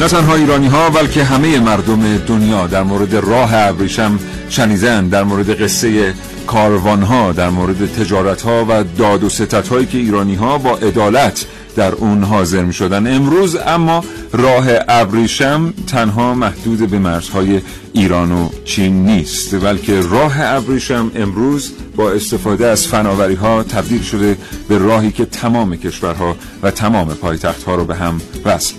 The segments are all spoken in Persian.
نه تنها ایرانی ها بلکه همه مردم دنیا در مورد راه ابریشم شنیدن در مورد قصه کاروان ها در مورد تجارت ها و داد و ستت هایی که ایرانی ها با عدالت در اون حاضر می شدن امروز اما راه ابریشم تنها محدود به مرزهای ایران و چین نیست بلکه راه ابریشم امروز با استفاده از فناوری ها تبدیل شده به راهی که تمام کشورها و تمام پایتخت ها رو به هم وصل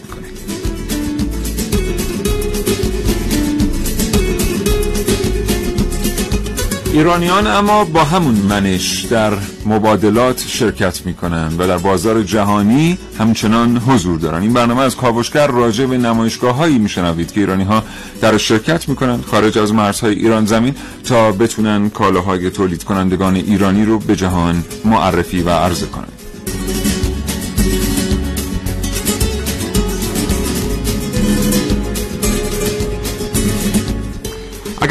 ایرانیان اما با همون منش در مبادلات شرکت می‌کنن و در بازار جهانی همچنان حضور دارن این برنامه از کاوشگر راجع به نمایشگاه هایی میشنوید که ایرانی ها در شرکت می‌کنن خارج از مرزهای ایران زمین تا بتونن کالاهای تولید کنندگان ایرانی رو به جهان معرفی و عرضه کنند.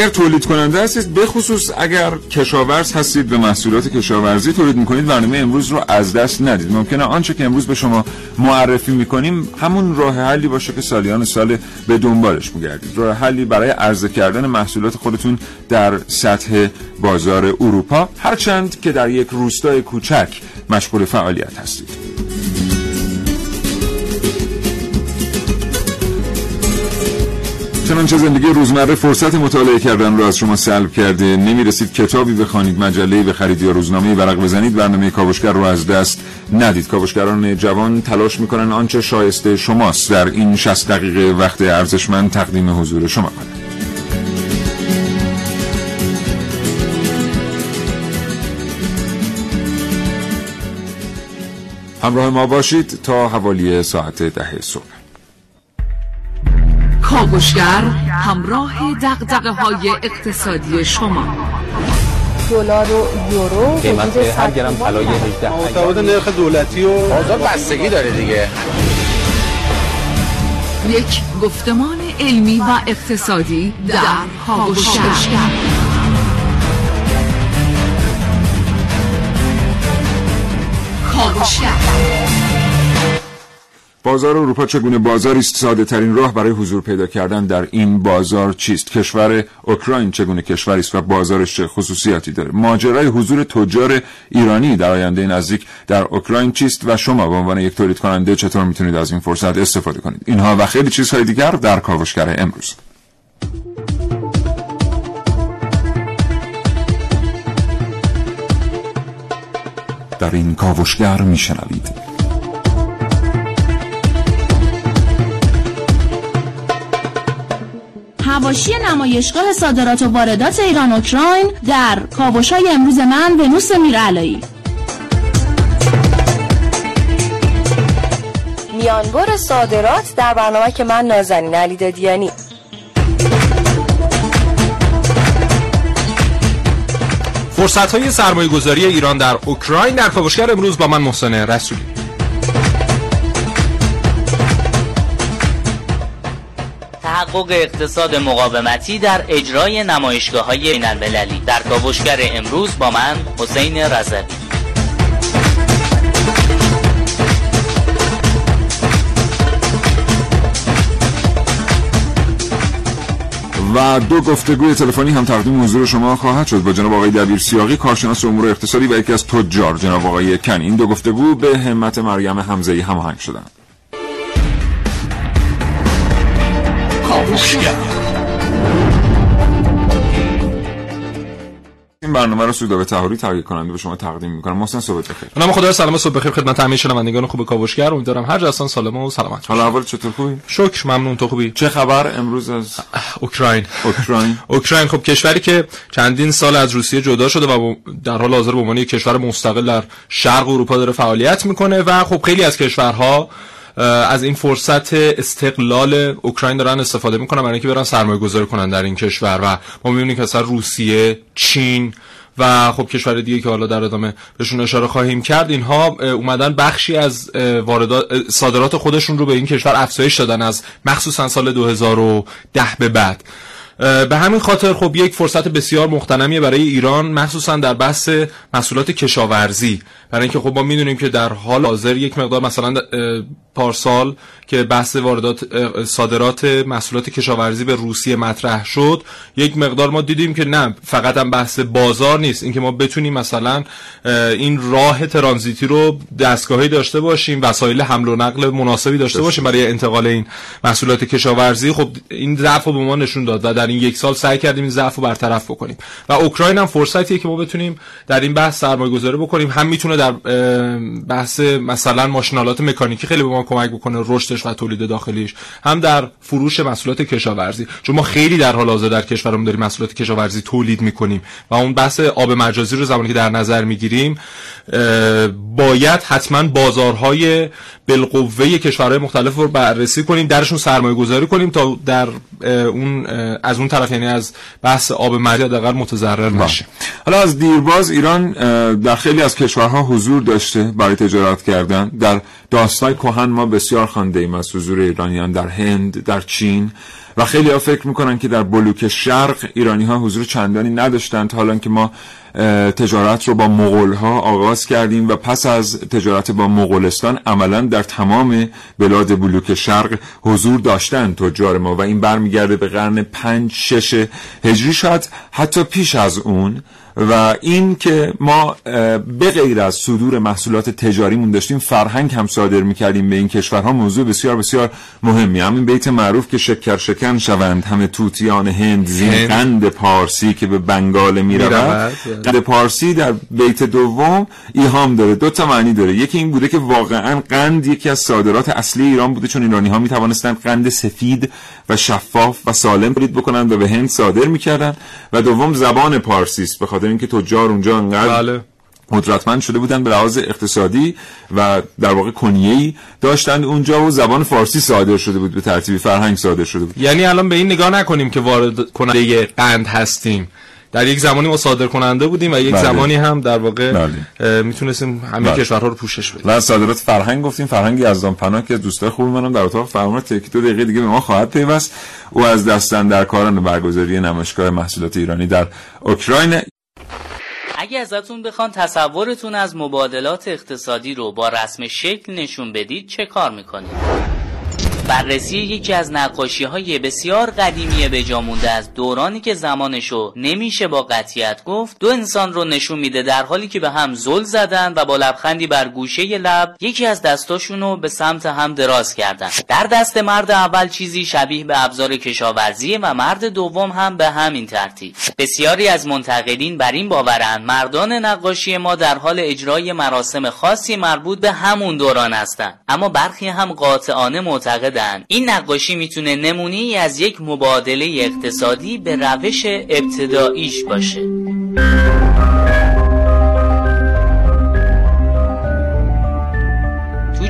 اگر تولید کننده هستید به خصوص اگر کشاورز هستید به محصولات کشاورزی تولید می‌کنید برنامه امروز رو از دست ندید. ممکنه آنچه که امروز به شما معرفی می‌کنیم همون راه حلی باشه که سالیان سال به دنبالش میگردید. راه حلی برای عرضه کردن محصولات خودتون در سطح بازار اروپا. هرچند که در یک روستای کوچک مشغول فعالیت هستید. چنانچه زندگی روزمره فرصت مطالعه کردن رو از شما سلب کرده. نمی‌رسید کتابی بخوانید مجله بخرید یا روزنامه ورق بزنید. برنامه کاوشگر رو از دست ندید. کاوشگران جوان تلاش می‌کنن آنچه شایسته شماست. در این 60 دقیقه وقت ارزشمند تقدیم حضور شما کنند. همراه ما باشید تا حوالی ساعت ده صبح. کاوشگر همراه دقدقه های اقتصادی شما. دلار و یورو قیمت هر گرم طلای 18 متفاوت نرخ دولتی و بازار بستگی داره دیگه. یک گفتمان علمی و اقتصادی در کاوشگر. کاوشگر. بازار اروپا چگونه بازاری است؟ ساده ترین راه برای حضور پیدا کردن در این بازار چیست؟ کشور اوکراین چگونه کشوری است و بازارش چه خصوصیاتی داره؟ ماجرای حضور تجار ایرانی در آینده نزدیک در اوکراین چیست و شما به عنوان یک تولید کننده چطور می‌تونید از این فرصت استفاده کنید؟ اینها و خیلی چیزهای دیگر در کاوشگر امروز. در این کاوشگر میشنوید. هواشی نمایشگاه صادرات و واردات ایران اوکراین در کاوشای امروز من ونوس میرعلایی میانبر صادرات در برنامه که من نازنین علی دادیانی. فرصت های سرمایه گذاری ایران در اوکراین در کاوشگر امروز با من محسن رسولی. تحقق اقتصاد مقاومتی در اجرای نمایشگاه های در کاوشگر امروز با من حسین رزوی و دو گفتگوی تلفنی هم تقدیم حضور شما خواهد شد با جناب آقای دبیر سیاقی کارشناس امور اقتصادی و یکی از تجار. جناب آقای کن این دو گفتگو به همت مریم حمزه هماهنگ شدند. این برنامه رو سودا به تهاری تهیه کننده به شما تقدیم می‌کنم. محسن صبح بخیر. نام خدا سلام صبح بخیر خدمت همه شنوندگان خوب کاوشگر. امیدوارم هر جا سالم و سلامت حالا اول چطور خوبی؟ شکر ممنون. تو خوبی؟ چه خبر امروز از اوکراین. اوکراین؟ اوکراین. خب کشوری که چندین سال از روسیه جدا شده و در حال حاضر به عنوان یک کشور مستقل در شرق اروپا داره فعالیت می‌کنه و خب خیلی از کشورها از این فرصت استقلال اوکراین دارن استفاده می‌کنن برای اینکه برن سرمایه گذاری کنن در این کشور و ما می‌بینیم که اصلا روسیه چین و خب کشور دیگه که حالا در ادامه بهشون اشاره خواهیم کرد اینها اومدن بخشی از واردات صادرات خودشون رو به این کشور افزایش دادن از مخصوصا سال 2010 به بعد. به همین خاطر خب یک فرصت بسیار مختنمیه برای ایران مخصوصا در بحث محصولات کشاورزی. برای اینکه خب ما می‌دونیم که در حال حاضر یک مقدار مثلا پارسال که بحث واردات صادرات محصولات کشاورزی به روسیه مطرح شد یک مقدار ما دیدیم که نه فقط هم بحث بازار نیست. اینکه ما بتونیم مثلا این راه ترانزیتی رو دستگاهی داشته باشیم وسایل حمل و نقل مناسبی داشته باشیم برای انتقال این محصولات کشاورزی. خب این ضعف رو به ما نشون داد و در این یک سال سعی کردیم این ضعف رو برطرف بکنیم. و اوکراین هم فرصتیه که ما بتونیم در این بحث سرمایه گذاری بکنیم. هم می‌تونه در بحث مثلا ماشینالات مکانیکی خیلی به ما کمک بکنه رشدش و تولید داخلیش. هم در فروش محصولات کشاورزی. چون ما خیلی در حال حاضر در کشورمون داریم محصولات کشاورزی تولید می‌کنیم. و اون بحث آب مجازی رو زمانی که در نظر می‌گیریم باید حتما بازارهای بالقوه کشورهای مختلف رو بررسی کنیم درشون سرمایه گذاری کنیم تا در اون از اون طرف یعنی از بحث آب مجازی حداقل متضرر بله. نشه. حالا از دیرباز ایران در خیلی از کشورها حضور داشته برای تجارت کردن. در داستای کهن ما بسیار خانده ایم از حضور ایرانیان در هند در چین و خیلی ها فکر می‌کنن که در بلوک شرق ایرانی ها حضور چندانی نداشتند حالا که ما تجارت رو با مغول ها آغاز کردیم و پس از تجارت با مغولستان عملا در تمام بلاد بلوک شرق حضور داشتن تجار ما و این برمیگرده به قرن پنج شش هجری شاید حتی پیش از اون. و این که ما به غیر از صدور محصولات تجاریمون داشتیم فرهنگ هم صادر می‌کردیم به این کشورها. موضوع بسیار بسیار مهمی. همین بیت معروف که شکر شکن شوند. همه توتیان هند زین قند پارسی که به بنگال می‌رود. قند پارسی در بیت دوم ایهام داره. دو تا معنی داره. یکی این بوده که واقعا قند یکی از صادرات اصلی ایران بوده چون ایرانی ها می توانستند قند سفید و شفاف و سالم تولید بکنن و به هند صادر می‌کردن. و دوم زبان پارسی است به خاطر اینکه تجار اونجا انقدر بله. قدرتمند شده بودن به لحاظ اقتصادی و در واقع کنیه‌ای داشتن اونجا و زبان فارسی صادر شده بود به ترتیبی فرهنگ صادر شده بود یعنی الان به این نگاه نکنیم که وارد کننده قند هستیم در یک زمانی ما صادر کننده بودیم و یک بله. زمانی هم در واقع بله. می‌تونستیم همه بله. کشورها رو پوشش بدیم و از صادرات فرهنگ گفتیم فرهنگ یزدان پناه که دوستای خوب منم در اتاق فرمانت یک دو دقیقه دیگه به ما خواهد پیوست او از دستن در کاران برگزاری نمایشگاه محصولات ایرانی در اوکراین اگه ازتون بخوان تصورتون از مبادلات اقتصادی رو با رسم شکل نشون بدید چه کار می‌کنید؟ بررسی یکی از نقاشی های بسیار قدیمی به جا مونده از دورانی که زمانشو نمیشه با قطیت گفت دو انسان رو نشون میده در حالی که به هم زل زدن و با لبخندی بر گوشه لب یکی از دستاشونو به سمت هم دراز کردن. در دست مرد اول چیزی شبیه به ابزار کشاورزی و مرد دوم هم به همین ترتیب. بسیاری از منتقدین بر این باورند مردان نقاشی ما در حال اجرای مراسم خاصی مربوط به همون دوران هستند. اما برخی هم قاطعانه معتقدند این نقاشی می‌تونه نمونی از یک مبادله اقتصادی به روش ابتداییش باشه.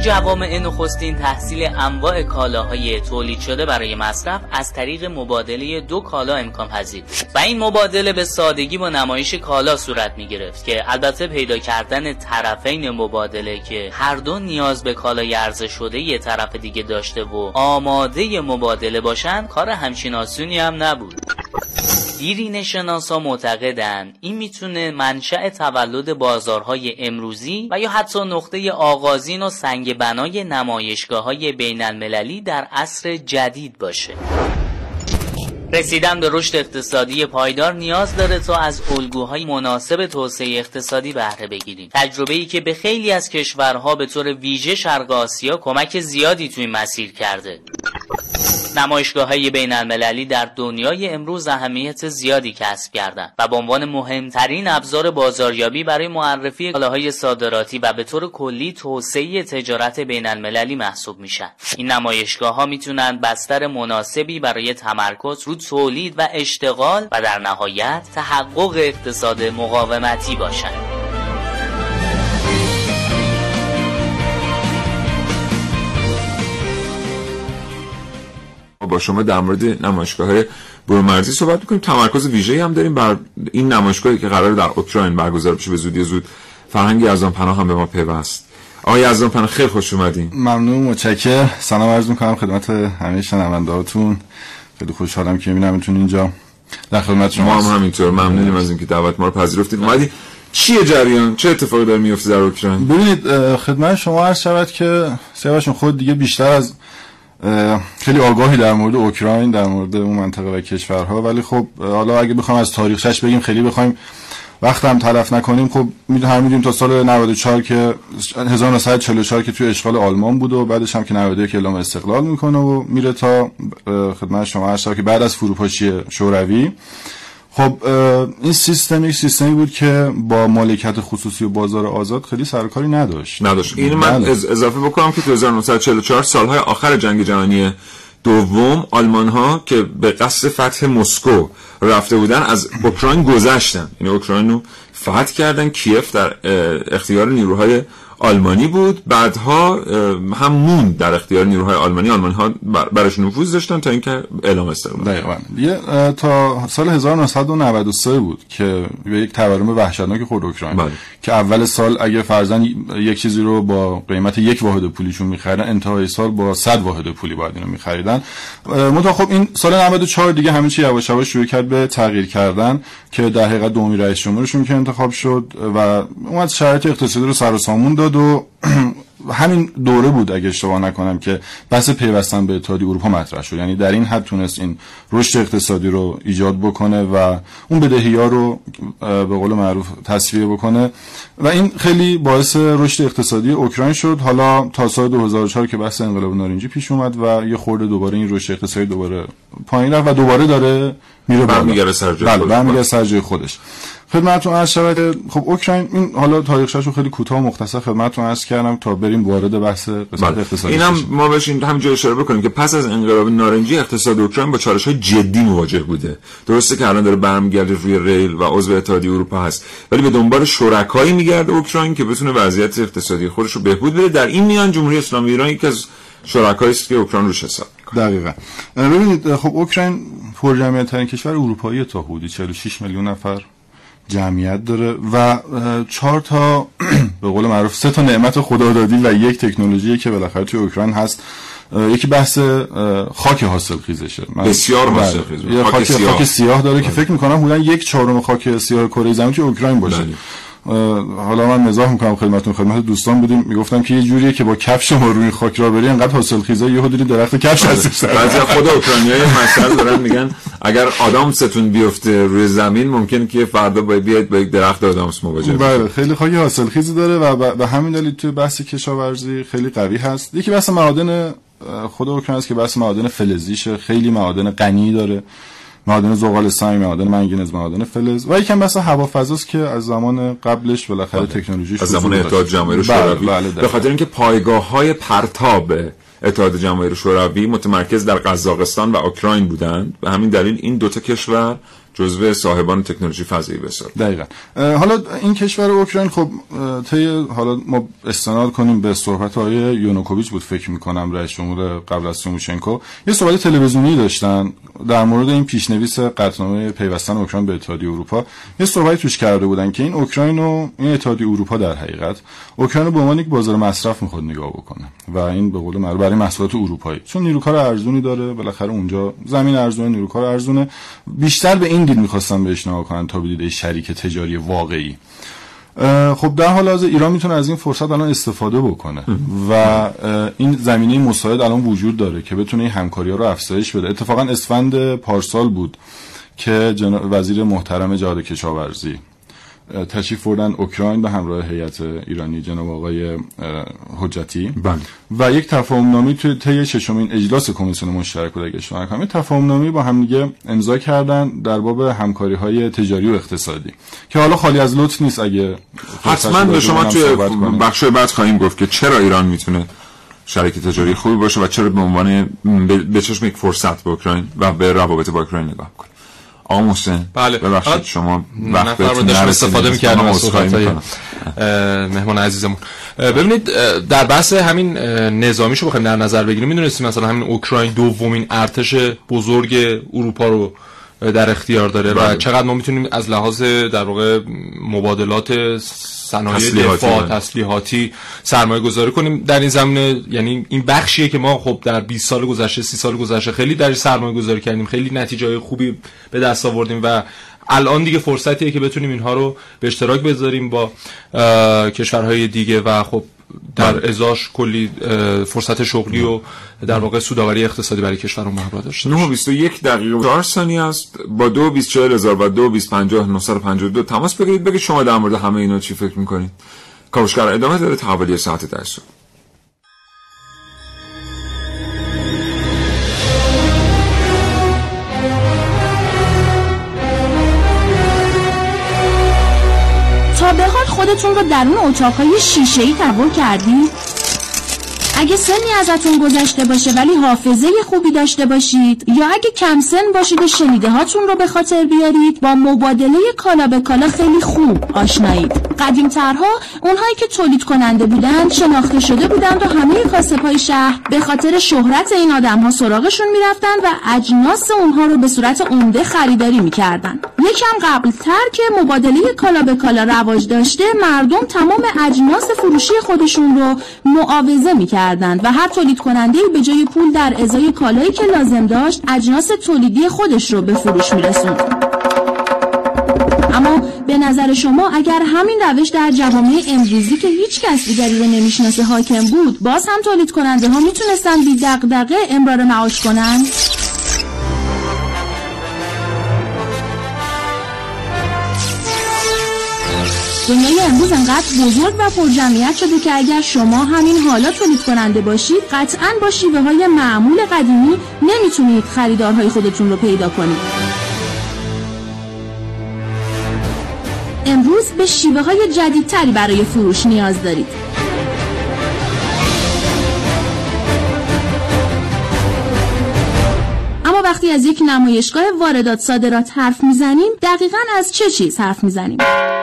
جوامع نخستین تحصیل انواع کالاهای تولید شده برای مصرف از طریق مبادله دو کالا امکان پذیر بود. و این مبادله به سادگی با نمایش کالا صورت می گرفت که البته پیدا کردن طرفین مبادله که هر دو نیاز به کالای عرضه شده یه طرف دیگه داشته و آماده مبادله باشند کار همچین آسونی هم نبود. دیرین شناسا معتقدند این می‌تونه منشأ تولد بازارهای امروزی و یا حتی نقطه آغازین و سنگ بنای نمایشگاه های بین المللی در عصر جدید باشه. رسیدن به رشد اقتصادی پایدار نیاز داره تا از الگوهای مناسب توسعه اقتصادی بهره بگیریم. تجربه ای که به خیلی از کشورها به طور ویژه شرق آسیا کمک زیادی توی مسیر کرده. نمایشگاه های بین المللی در دنیای امروز اهمیت زیادی کسب کردند و به عنوان مهمترین ابزار بازاریابی برای معرفی کالاهای صادراتی و به طور کلی توسعه تجارت بین المللی محسوب میشن. این نمایشگاه ها می‌تونن بستر مناسبی برای تمرکز رو تولید و اشتغال و در نهایت تحقق اقتصاد مقاومتی باشند با شما در مورد نمایشگاه های برومرزی صحبت می‌کنیم. تمرکز ویژه هم داریم بر این نمایشگاهی که قرار در اوکراین برگزار بشه. به زودی زود فرهنگ یزدان پناه هم به ما پیوست. آقای یزدان پناه خیلی خوش اومدین. ممنون متشکر سلام عرض می‌کنم خدمت همه شنوندهاتون خیلی خوشحالم که میبینمتون اینجا در خدمت شما ما هم همینطور. ممنونیم از اینکه دعوت ما رو پذیرفتید. اومدید چیه جریان؟ چه اتفاقی داره میفته در اوکراین؟ ببینید خدمت شما عرض شود که سیاوشون خود دیگه بیشتر از خیلی آگاهی در مورد اوکراین در مورد اون منطقه و کشورها. ولی خب حالا اگه بخوام از تاریخش بگیم خیلی بخوایم وقت هم تلف نکنیم خب هم می‌دونیم تا سال 94 که 1944 که توی اشغال آلمان بود و بعدش هم که 91 اعلام استقلال می‌کنه و میره تا خدمت شما عرض که بعد از فروپاشی شوروی. خب این سیستم یک سیستمی بود که با مالکیت خصوصی و بازار آزاد خیلی سرکاری نداشت. نداشت. این من اضافه بکنم که تو 1944 سالهای آخر جنگ جهانی دوم آلمان ها که به قصد فتح مسکو رفته بودن از اوکراین گذشتن. یعنی اوکراین رو فتح کردن کیف در اختیار نیروهای آلمانی بود. بعدها هم موند در اختیار نیروهای آلمانی. آلمانی ها برش نفوذ داشتن تا اینکه اعلام استقلال دقیقاً. یه تا سال 1993 بود که به یک تورم وحشتناک خورد اوکراین. بله. که اول سال اگه فرضاً یک چیزی رو با قیمت یک واحد پولیشون می‌خریدن انتهای سال با 100 واحد پولی باید اینو می‌خریدن. منتها خب این سال 94 دیگه همه چی یواش یواش شروع کرد به تغییر کردن که در حقیقت دومی رئیس جمهورشون که انتخاب شد و اومد شرایط اقتصادی رو سر و سامون داد. و همین دوره بود اگه اشتباه نکنم که بحث پیوستن به اتحادیه اروپا مطرح شد. یعنی در این حد تونست این رشد اقتصادی رو ایجاد بکنه و اون بدهی ها رو به قول معروف تصفیه بکنه. و این خیلی باعث رشد اقتصادی اوکراین شد. حالا تا سال 2004 که بحث انقلاب نارنجی پیش اومد و یه خورده دوباره این رشد اقتصادی دوباره پایین رفت و دوباره داره میره برمیگره سر بله برمیگره سر خودش. خدمتتون عرض شود خب اوکراین این حالا تاریخش رو خیلی کوتاه و مختصر خدمتتون عرض کردم تا بریم وارد بحث قسمت اقتصادی این هم ما بهش همینجا اشاره بکنیم که پس از انقلاب نارنجی اقتصاد اوکراین با چالش های جدی مواجه بوده. درسته که الان داره برمیگرده روی ریل و عضو اتحادیه اروپا هست. ولی به دنبال شرکایی میگرده اوکراین که بتونه وضعیت اقتصادی خودش رو بهبود بده. در این میان جمهوری اسلامی ایران یکی از شرکایی است که اوکراین روش حساب دقیقا. ببینید خب اوکراین پرجمعیت ترین کشور اروپایی تا حدودی 46 میلیون نفر. جمعیت داره و چهار تا به قول معروف سه تا نعمت خدادادی و یک تکنولوژی که بالاخره توی اوکراین هست. یکی بحث خاک حاصل خیزشه. بسیار حاصل خیز یه خاک, سیاه. خاک سیاه داره که فکر می‌کنم حدودا یک چهارم خاک سیاه کره زمین توی اوکراین باشه. حالا من مزاح می‌کنم خدمتتون. خدمت دوستان بودیم. می‌گفتم که یه جوریه که با کفش ما روی خاک را بری انقدر حاصل خیزه یه حدودی درخت کفش هستش بعضی خود اوکراینیای مثلا دارن میگن اگر آدم ستون بیفته روی زمین ممکن که فردا باید بیاید با یک درخت آدامس مواجه بله خیلی خاک حاصل خیزی داره و به همین دلیل توی بحث کشاورزی خیلی قوی هست. یکی بحث معادن خود اوکراین است که بحث معادن فلزیشه. خیلی معادن غنی داره. معادن زغال سنگ معادن منگنز معادن فلز و یکم بس هوافضاست که از زمان قبلش بالاخره تکنولوژیش از زمان اتحاد جماهیر شوروی. به خاطر اینکه پایگاه های پرتاب اتحاد جماهیر شوروی متمرکز در قزاقستان و اوکراین بودند. و همین دلیل این دوتا کشور جزو صاحبان تکنولوژی فضایی بسار دقیقا. حالا این کشور اوکراین خب طی حالا ما استناد کنیم به صحبت های یونوکوویچ بود فکر می‌کنم رئیس جمهور قبل از توموشنکو یه صحبت تلویزیونی داشتن در مورد این پیشنویس قطعنامه پیوستن اوکراین به اتحادیه اروپا. یه صحبتی توش کرده بودن که این اوکراین و این اتحادیه اروپا در حقیقت اوکراین رو به عنوان یک بازار مصرف می‌خواد نگاه بکنه و این به قول معروف برای محصولات اروپایی. چون نیروکار ارزونی داره بالاخره اونجا زمین ارزونه نیروکار ارزونه. بیشتر به این دید می‌خواستن بهش نگاه کنن تا به شریک تجاری واقعی. خب در حال حاضر ایران می‌تونه از این فرصت الان استفاده بکنه و این زمینه مساعد الان وجود داره که بتونه این همکاری ها رو افزایش بده. اتفاقا اسفند پارسال بود که وزیر محترم جهاد کشاورزی تشریف بردن اوکراین به همراه هیئت ایرانی جناب آقای حجتی. بله. و یک تفاهم نامه توی طی ششمین اجلاس کمیسیون مشترک بود اگه نکنم. تفاهم نامه با هم دیگه امضا کردن در باب همکاری های تجاری و اقتصادی که حالا خالی از لطف نیست اگه حتما به شما توی بخش بعد خواهیم گفت که چرا ایران می‌تونه شریک تجاری خوبی باشه و چرا به عنوان به چشم یک فرصت به اوکراین و به روابط با اوکراین نگاه کنه. آقا محسن بله. ببخشید شما وقتتون استفاده می‌کردم از مهمان عزیزمون. ببینید در بحث همین نظامیشو بخوایم در نظر بگیریم. می‌دونستیم مثلا همین اوکراین دومین ارتش بزرگ اروپا رو در اختیار داره بله. و چقدر ما می‌تونیم از لحاظ در واقع مبادلات صنایع دفاع تسلیحاتی سرمایه گذاری کنیم در این زمینه یعنی این بخشیه که ما خب در 20 سال گذشته 30 سال گذشته خیلی در سرمایه گذاری کردیم خیلی نتیجه خوبی به دست آوردیم و الان دیگه فرصتیه که بتونیم اینها رو به اشتراک بذاریم با کشورهای دیگه و خب در بله. ازاش کلی فرصت شغلی و بله. در واقع سوداوری اقتصادی برای کشورمون محبا داشت. 9 21 دقیقه و 4 ثانیه است. با 2 24 هزار و 2 250 952 تماس بگیرید. بگید شما در مورد همه اینا چی فکر می‌کنید. کاوشگر ادامه داره. تحولی ساعت 10 خودتون رو درون اتاقهای شیشه‌ای تصور کردید؟ اگه سنی ازتون گذشته باشه ولی حافظه خوبی داشته باشید یا اگه کم سن باشید و شنیده هاتون رو به خاطر بیارید با مبادله کالا به کالا خیلی خوب آشنایید. قدیم ترها اونهایی که تولید کننده بودند شناخته شده بودند و همه کاسب های شهر به خاطر شهرت این آدم ها سراغشون می‌رفتن و اجناس اونها رو به صورت عمده خریداری می‌کردن یکم قبل تر که مبادله کالا به کالا رواج داشته مردم تمام اجناس فروشی خودشون رو معاوضه می‌کردن. و هر تولید کننده به جای پول در ازای کالایی که لازم داشت اجناس تولیدی خودش رو به فروش میرسوند. اما به نظر شما اگر همین روش در جوامع امروزی که هیچ کس دیگری رو نمی‌شناسه حاکم بود باز هم تولید کننده ها می‌تونستن بی دقدقه امرار معاش کنند دنیای امروز انقدر بزرگ و پرجمعیت شده که اگر شما همین حالا تولید کننده باشید قطعا با شیوه های معمول قدیمی نمی‌تونید خریدارهای خودتون رو پیدا کنید. امروز به شیوه های جدیدتری برای فروش نیاز دارید. وقتی از یک نمایشگاه واردات صادرات حرف می‌زنیم دقیقا از چه چیز حرف می‌زنیم؟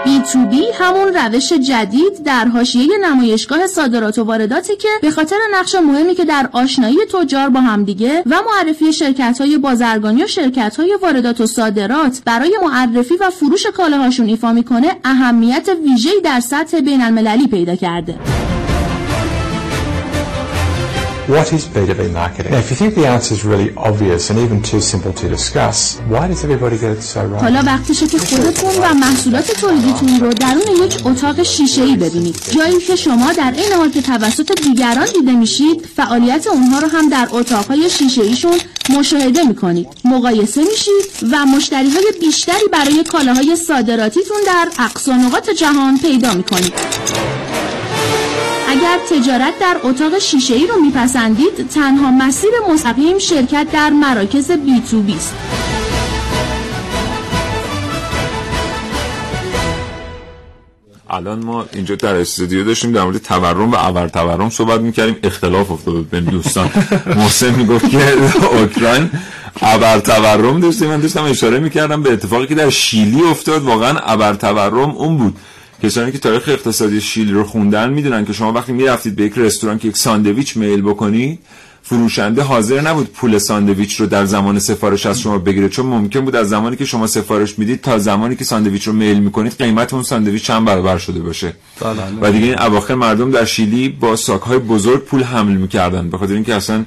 تو بی همون روش جدید در حاشیه نمایشگاه صادرات و وارداتی که به خاطر نقش مهمی که در آشنایی تجار با همدیگه و معرفی شرکت های بازرگانی و شرکت های واردات و صادرات برای معرفی و فروش کالاهاشون ایفا می‌کنه اهمیت ویژه‌ای در سطح بین المللی پیدا کرده. What is B2B marketing? Now, if you think the answer is really obvious and even too simple to discuss, why does everybody get it so wrong? حالا وقتشه که خودتون و محصولات تولیدیتون رو درون یک اتاق شیشه‌ای ببینید. جایی که شما در این حال که توسط دیگران دیده میشید، فعالیت اونها رو هم در اتاقهای شیشه‌ایشون مشاهده می‌کنید. مقایسه میشید و مشتریهای بیشتری برای کالاهای صادراتیتون در اقصا نقاط جهان پیدا می‌کنید. اگر تجارت در اتاق شیشه ای رو میپسندید تنها مسیر مستقیم شرکت در مراکز بی تو بیست الان ما اینجا در استودیو داشتیم در مورد تورم و ابر تورم صحبت می‌کردیم. اختلاف افتاد بین دوستان. محسن می‌گفت که اوکراین ابر تورم داشته من داشتم اشاره می‌کردم به اتفاقی که در شیلی افتاد. واقعا ابر تورم اون بود. کسانی که تاریخ اقتصادی شیلی رو خوندن می‌دونن که شما وقتی می‌رفتید به یک رستوران که یک ساندویچ میل بکنی فروشنده حاضر نبود پول ساندویچ رو در زمان سفارش از شما بگیره چون ممکن بود از زمانی که شما سفارش می‌دید تا زمانی که ساندویچ رو میل می‌کنید قیمت اون ساندویچ چند برابر شده باشه بله، بله. و دیگه این اواخر مردم در شیلی با ساکهای بزرگ پول حمل می‌کردن به خاطر اینکه اصلا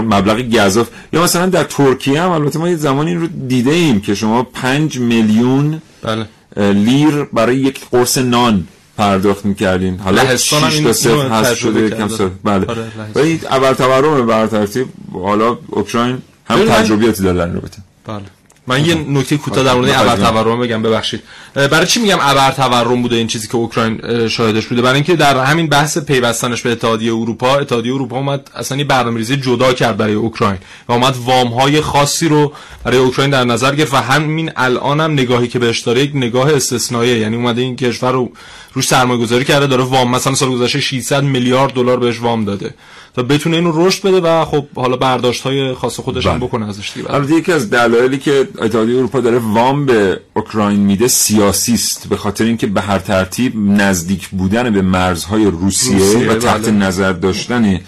مبلغ گزاف یا مثلا در ترکیه هم البته ما یه زمانی رو دیده ایم که شما پنج میلیون بله. لیر برای یک قرص نان پرداخت می‌کردین. حالا 6 تا صفر هست شده یکم صفر بله. آره، ولی اول تورم بر ترتیب حالا اوکراین هم تجربیاتی داره در رابطه. بله. من یه نکته کوتاه در مورد ابر تورم بگم ببخشید. برای چی میگم ابر تورم بوده؟ این چیزی که اوکراین شاهدش بوده. برای اینکه در همین بحث پیوستنش به اتحادیه اروپا اتحادیه اروپا اومد اصلا یه برنامه‌ریزی جدا کرد برای اوکراین و اومد وام های خاصی رو برای اوکراین در نظر گرفت و همین الان هم نگاهی که بهش داره یک نگاه استثنایی یعنی اومده این کشور رو روش سرمایه گذاری کرده داره وام مثلا سال گذشته 600 میلیارد دلار بهش وام داده. تا بتونه اینو رشد بده و خب حالا برداشت های خاص خودش هم بله. بکنه ازش دیگه. البته یکی از دلایلی که اتحادیه اروپا داره وام به اوکراین میده سیاسی است به خاطر اینکه به هر ترتیب نزدیک بودن به مرزهای روسیه, روسیه، و تحت بله. نظر داشتن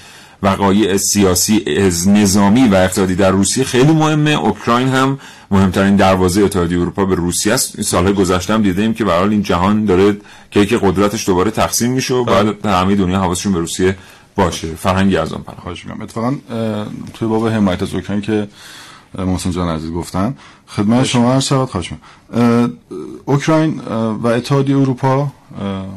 وقایع سیاسی از نظامی و اقتصادی در روسیه خیلی مهمه. اوکراین هم مهمترین دروازه اتحادیه اروپا به روسیه است. این سالهای گذشته هم دیدیم که به این جهان داره کیک قدرتش دوباره تقسیم میشه و بعد همه دنیا حواسشون به روسیه باشه. فرهنگی از آن پناه. خواهش می‌کنم. اتفاقا توی باب حمایت از اوکراین که محسن جان عزیز گفتن خدمت شما هر شود. خواهش اوکراین و اتحادیه اروپا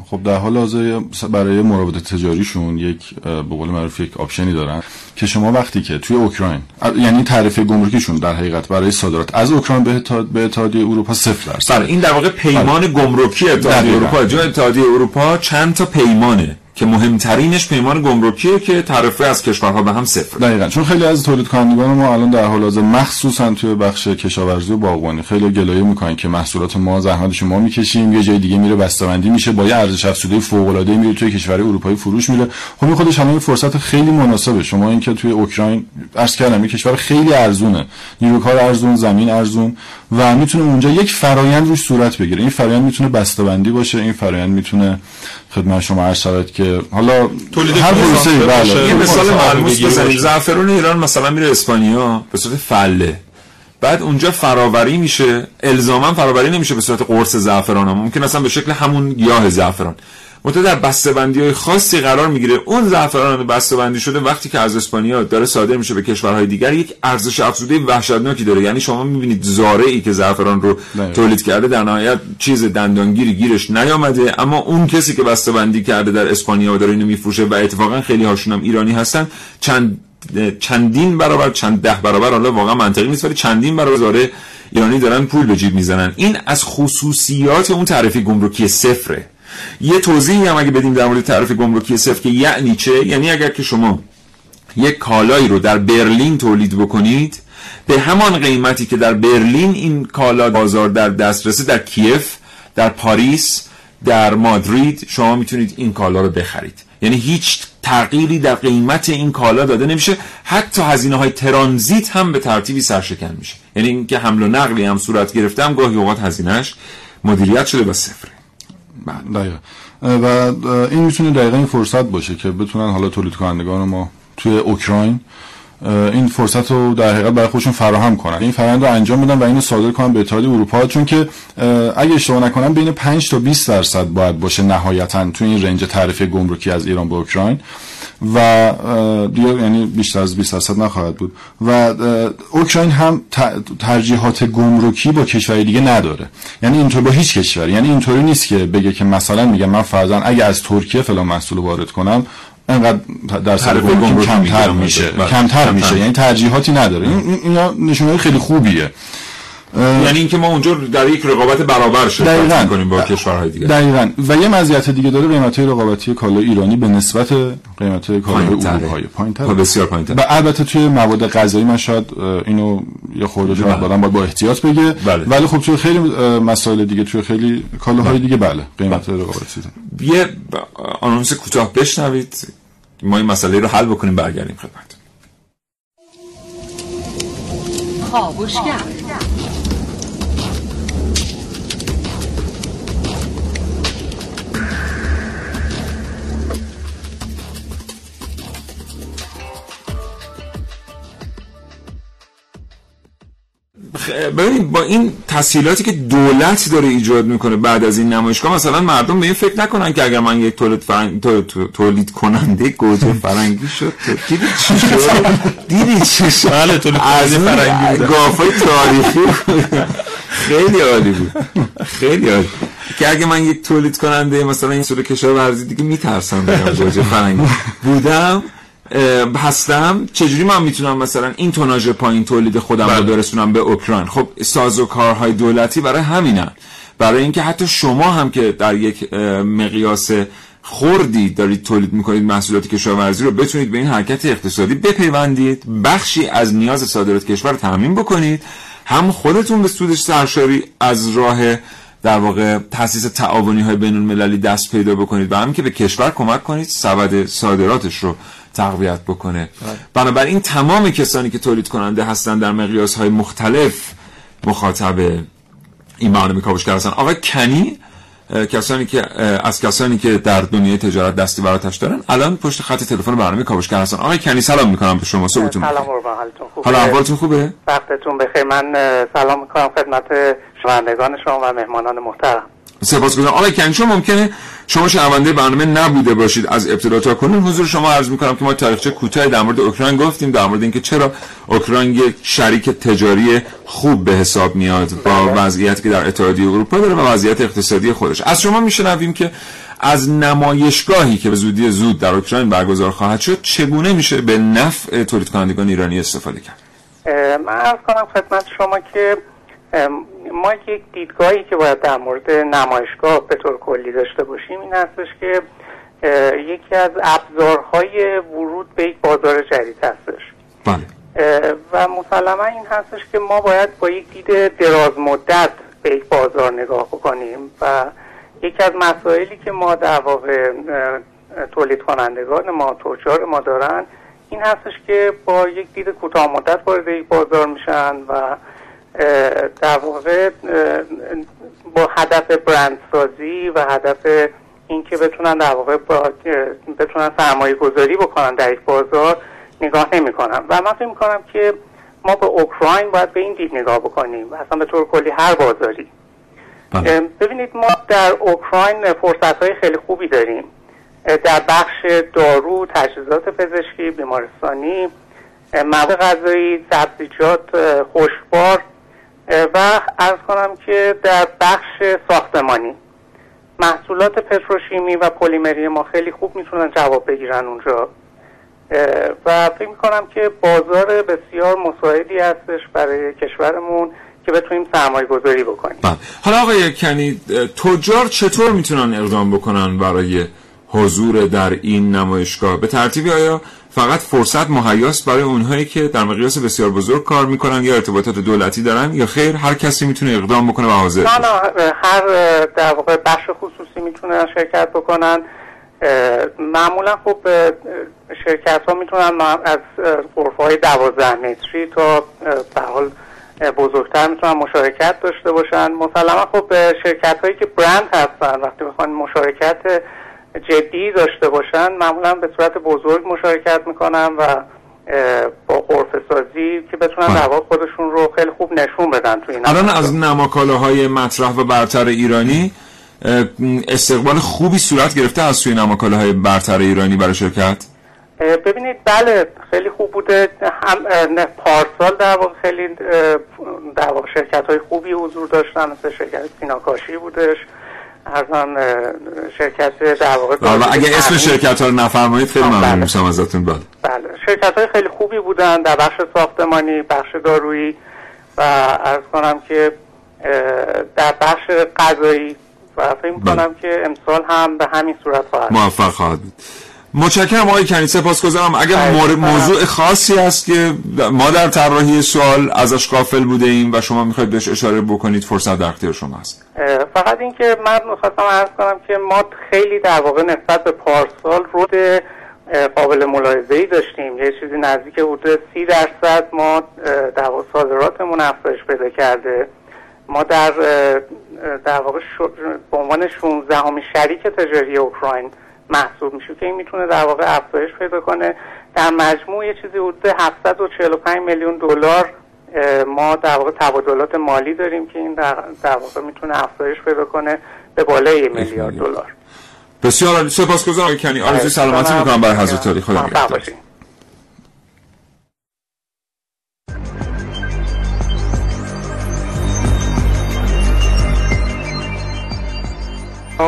خب در حال حاضر برای مراودات تجاریشون یک به قول معروف یک آپشنی دارن که شما وقتی که توی اوکراین یعنی تعرفه گمرکیشون در حقیقت برای صادرات از اوکراین به اتحاد- به اتحادیه اروپا صفر درصد بله این در واقع پیمان گمرکی اتحادیه. اروپا. جا اتحادیه اروپا چند تا پیمانه؟ که مهمترینش پیمان گمرکیه که تعرفه از کشورها به هم صفر دقیقا. چون خیلی از تولید کنندگان ما الان در حال حاضر مخصوصا توی بخش کشاورزی و باغبانی خیلی گلایه می‌کنن که محصولات ما زحمتش ما می‌کشیم یه جای دیگه میره بسته‌بندی میشه با یه ارزش افزوده فوق العاده میره توی کشور اروپایی فروش میره خب خودش همه فرصت خیلی مناسبه. شما اینکه توی اوکراین عرض کردم یه کشور خیلی ارزونه. نیروی کار ارزون زمین ارزون و می‌تونه اونجا یک فرایند روش صورت بگیره. این فرایند می‌تونه بسته‌بندی باشه این فرایند می‌تونه خدمت شما عرض حالا تولید هر باشه. بله. یه مثال ملموس باشه. زعفران ایران مثلا میره اسپانیا. به صورت فله. بعد اونجا فراوری میشه. الزاما فراوری نمیشه به صورت قرص زعفران هم. ممکن اصلا به شکل همون گیاه زعفران. منتها در بسته‌بندی های خاصی قرار می‌گیره. اون زعفران بسته‌بندی شده وقتی که از اسپانیا داره صادر میشه به کشورهای دیگر یک ارزش افزوده وحشتناکی داره. یعنی شما می‌بینید زاره ای که زعفران رو. تولید کرده در نهایت چیز دندانگیری گیرش نیامده. اما اون کسی که بسته‌بندی کرده در اسپانیا و داره اینو میفروشه و اتفاقا خیلی هاشون هم ایرانی هستن. چند چندین برابر چند ده برابر حالا واقعا منطقی نیست ولی چندین برابر زاره ایرانی دارن پول به جیب می‌زنن. این از خصوصیات اون تعرفه گمرکی صفره. یه توضیحی هم اگه بدیم در مورد تعرفه گمرکی صفر که یعنی چه؟ یعنی اگر که شما یک کالایی رو در برلین تولید بکنید به همان قیمتی که در برلین این کالا بازار در دسترسه در کیف در پاریس در مادرید شما می‌تونید این کالا رو بخرید. یعنی هیچ تغییری در قیمت این کالا داده نمیشه. حتی هزینه های ترانزیت هم به ترتیبی سرشکن میشه. یعنی اینکه حمل و نقلی هم صورت گرفته هم گاهی اوقات هزینهش مدیریت شده و صفره. دقیقا. و این می‌تونه دقیقا این فرصت باشه که بتونن حالا تولید کنندگان ما توی اوکراین این فرصت رو در حقیقت برای خودشون فراهم کنن. این فرآیند رو انجام بدن و اینو صادر کنن به اتحادیه اروپا. چون که اگه اشتباه نکنم بین 5 تا 20 درصد باید باشه نهایتا تو این رنج تعرفه گمرکی از ایران به اوکراین. و دیگه یعنی بیشتر از 20 درصد نخواهد بود. و اوکراین هم ترجیحات گمرکی با کشور دیگه نداره. یعنی اینطور با هیچ کشوری. یعنی اینطوری نیست که بگه که مثلا میگم من فرضاً اگه از ترکیه فلان محصول وارد کنم انقدر در گمرکی کمتر میشه. کمتر میشه. یعنی ترجیحاتی نداره. این اینا نشونه خیلی خوبیه. یعنی اینکه ما اونجا در یک رقابت برابر شرکت می‌کنیم با کشورهای دیگه. دقیقاً. و یه مزیت دیگه داره قیمت‌های رقابتی کالا ایرانی به نسبت قیمت‌های کالا اروپایی. پایین‌تر بسیار پایین‌تر و البته توی مواد غذایی من شاید اینو یه خورده شاید بعداً باید با احتیاط بگه. بله. ولی خب توی خیلی مسائل دیگه توی خیلی کالاهای دیگه بله قیمت بله. رقابتی یه آنونس کوتاه بشنوید. ما این مسئله رو حل بکنیم برگردیم خدمت خوابشگر ببینید با این تسهیلاتی که دولت داره ایجاد می‌کنه بعد از این نمایشگاه مثلا مردم به این فکر نکنن که اگر من یک تولید فرنگ تولید کننده گوجه فرنگی شد دیدی چی شد؟ دیدی چی شد؟ بله تولید کننده فرنگی گافای تاریخی خیلی عالی بود. خیلی عالی. که اگه من یک تولید کننده مثلا این سور کشاورزی دیگه میترسم بگم گوجه فرنگی. بودم؟ هستم. چجوری من می‌تونم مثلا این توناژ پایین تولید خودم بله. رو برسونم به اوکراین؟ خب سازوکارهای دولتی برای همینن. برای اینکه حتی شما هم که در یک مقیاس خوردی دارید تولید می‌کنید محصولات کشاورزی رو بتونید به این حرکت اقتصادی بپیوندید. بخشی از نیاز صادرات کشور تامین بکنید. هم خودتون به سودش سرشاری از راه در واقع تاسیس تعاونی های بین المللی دست پیدا بکنید و هم که به کشور کمک کنید سبد صادراتش رو تقویت بکنه. بنابراین تمام کسانی که تولید کننده هستن در مقیاس های مختلف مخاطب این برنامه کاوشگر هستن. آقای کنی کسانی که از کسانی که در دنیای تجارت دستی براتش دارن الان پشت خط تلفن برنامه کاوشگر هستن. آقای کنی سلام می‌کنم به شما. صبحتون سلام حالتون خوبه؟ حالا احوالتون خوبه؟ وقتتون بخیر. من سلام می‌کنم خدمت شنوندگان شما و مهمانان محترم. سپاسگزارم آقای کنی شما ممکنه شما شنونده برنامه نبوده باشید از ابتدا تا کنون. حضور شما عرض می‌کنم که ما تاریخچه کوتاهی در مورد اوکراین گفتیم در مورد اینکه چرا اوکراین یک شریک تجاری خوب به حساب میاد با وضعیتی که در اتحادیه اروپا داره و وضعیت اقتصادی خودش. از شما میشنویم که از نمایشگاهی که به زودی زود در اوکراین برگزار خواهد شد چگونه میشه به نفع تولید کنندگان ایرانی استفاده کرد؟ من عرض کنم خدمت شما که ما یک دیدگاهی که باید در مورد نمایشگاه به طور کلی داشته باشیم این هستش که یکی از ابزارهای ورود به یک بازار جدید هستش. بله. و مسلما این هستش که ما باید با یک دید دراز مدت به یک بازار نگاه بکنیم و یکی از مسائلی که ما در واقع تولید کنندگان ما تجار ما دارن این هستش که با یک دید کوتاه مدت وارد یک بازار میشن و در واقع با هدف برندسازی و هدف اینکه بتونن در واقع با بتونن سرمایه گذاری بکنن در یک بازار نگاه نمی کنن و من فکر می‌کنم که ما به اوکراین باید به این دید نگاه بکنیم و اصلا به طور کلی هر بازاری. ببینید ما در اوکراین فرصت های خیلی خوبی داریم. در بخش دارو تجهیزات پزشکی بیمارستانی مواد غذایی سبزیجات خوشبار و ارز کنم که در بخش ساختمانی محصولات پتروشیمی و پلیمری ما خیلی خوب می‌تونن جواب بگیرن اونجا. و فکر می‌کنم که بازار بسیار مساعدی هستش برای کشورمون که بتونیم سرمایه گذاری بکنیم. بله. حالا آقای کنی تجار چطور می‌تونن اقدام بکنن برای حضور در این نمایشگاه؟ به ترتیبی آیا فقط فرصت مهیاست برای اونهایی که در مقیاس بسیار بزرگ کار می‌کنن یا ارتباطات دولتی دارن یا خیر هر کسی می‌تونه اقدام بکنه و حاضر نه نه هر در واقع بخش خصوصی می‌تونن شرکت بکنن. معمولا خب شرکت ها می‌تونن از غرفه های دوازده متری تا به حال بزرگتر می‌تونن مشارکت داشته باشن. مسلما خب شرکت هایی که برند هستن وقتی بخوان مشارکت جدی داشته باشن معمولا به صورت بزرگ مشارکت می‌کنن و با قرفه سازی که بتونن در خودشون رو خیلی خوب نشون بدن تو این الان از نماکالاهای مطرح و برتر ایرانی استقبال خوبی صورت گرفته از توی نماکالاهای برتر ایرانی برای شرکت؟ ببینید بله خیلی خوب بوده. هم پارسال در واقع خیلی در واقع شرکت های خوبی حضور داشتن مثل شرکت سیناکاشی بودش. ارزان شرکت در واقع بله اگه اسم شرکت ها رو نفرمایید خیلی ممنون میشم ازتون. بله. بله. شرکت های خیلی خوبی بودن در بخش ساختمانی بخش دارویی و ارز کنم که در بخش غذایی و فکر کنم که امسال هم به همین صورت خواهد موفق خواهد بود. متشکرم آقای کنی. سپاسگزارم. اگر مورد موضوع خاصی هست که ما در طراحی سوال ازش قافل بوده ایم و شما می‌خواید بهش اشاره بکنید فرصت در اختیار شما هست فقط اینکه من می‌خواستم عرض کنم که ما خیلی در واقع نسبت به پارسال رود قابل ملاحظه ای داشتیم. یه چیزی نزدیک حدود سی درصد ما در واقع صادراتمون افزایش پیدا کرده. ما در در واقع به عنوان 16 همین شریک تجاری اوکراین محسوب میشه که این می‌تونه در واقع افزایش پیدا کنه. در مجموع یه چیزی حدود 745 میلیون دلار ما در واقع تبادلات مالی داریم که این در, در واقع می‌تونه افزایش پیدا کنه به بالای میلیارد دلار. بسیار عالی. سپاسگزارم کنی. آرزوی سلامتی می‌کنم برای حضرت علی خدا نگهدار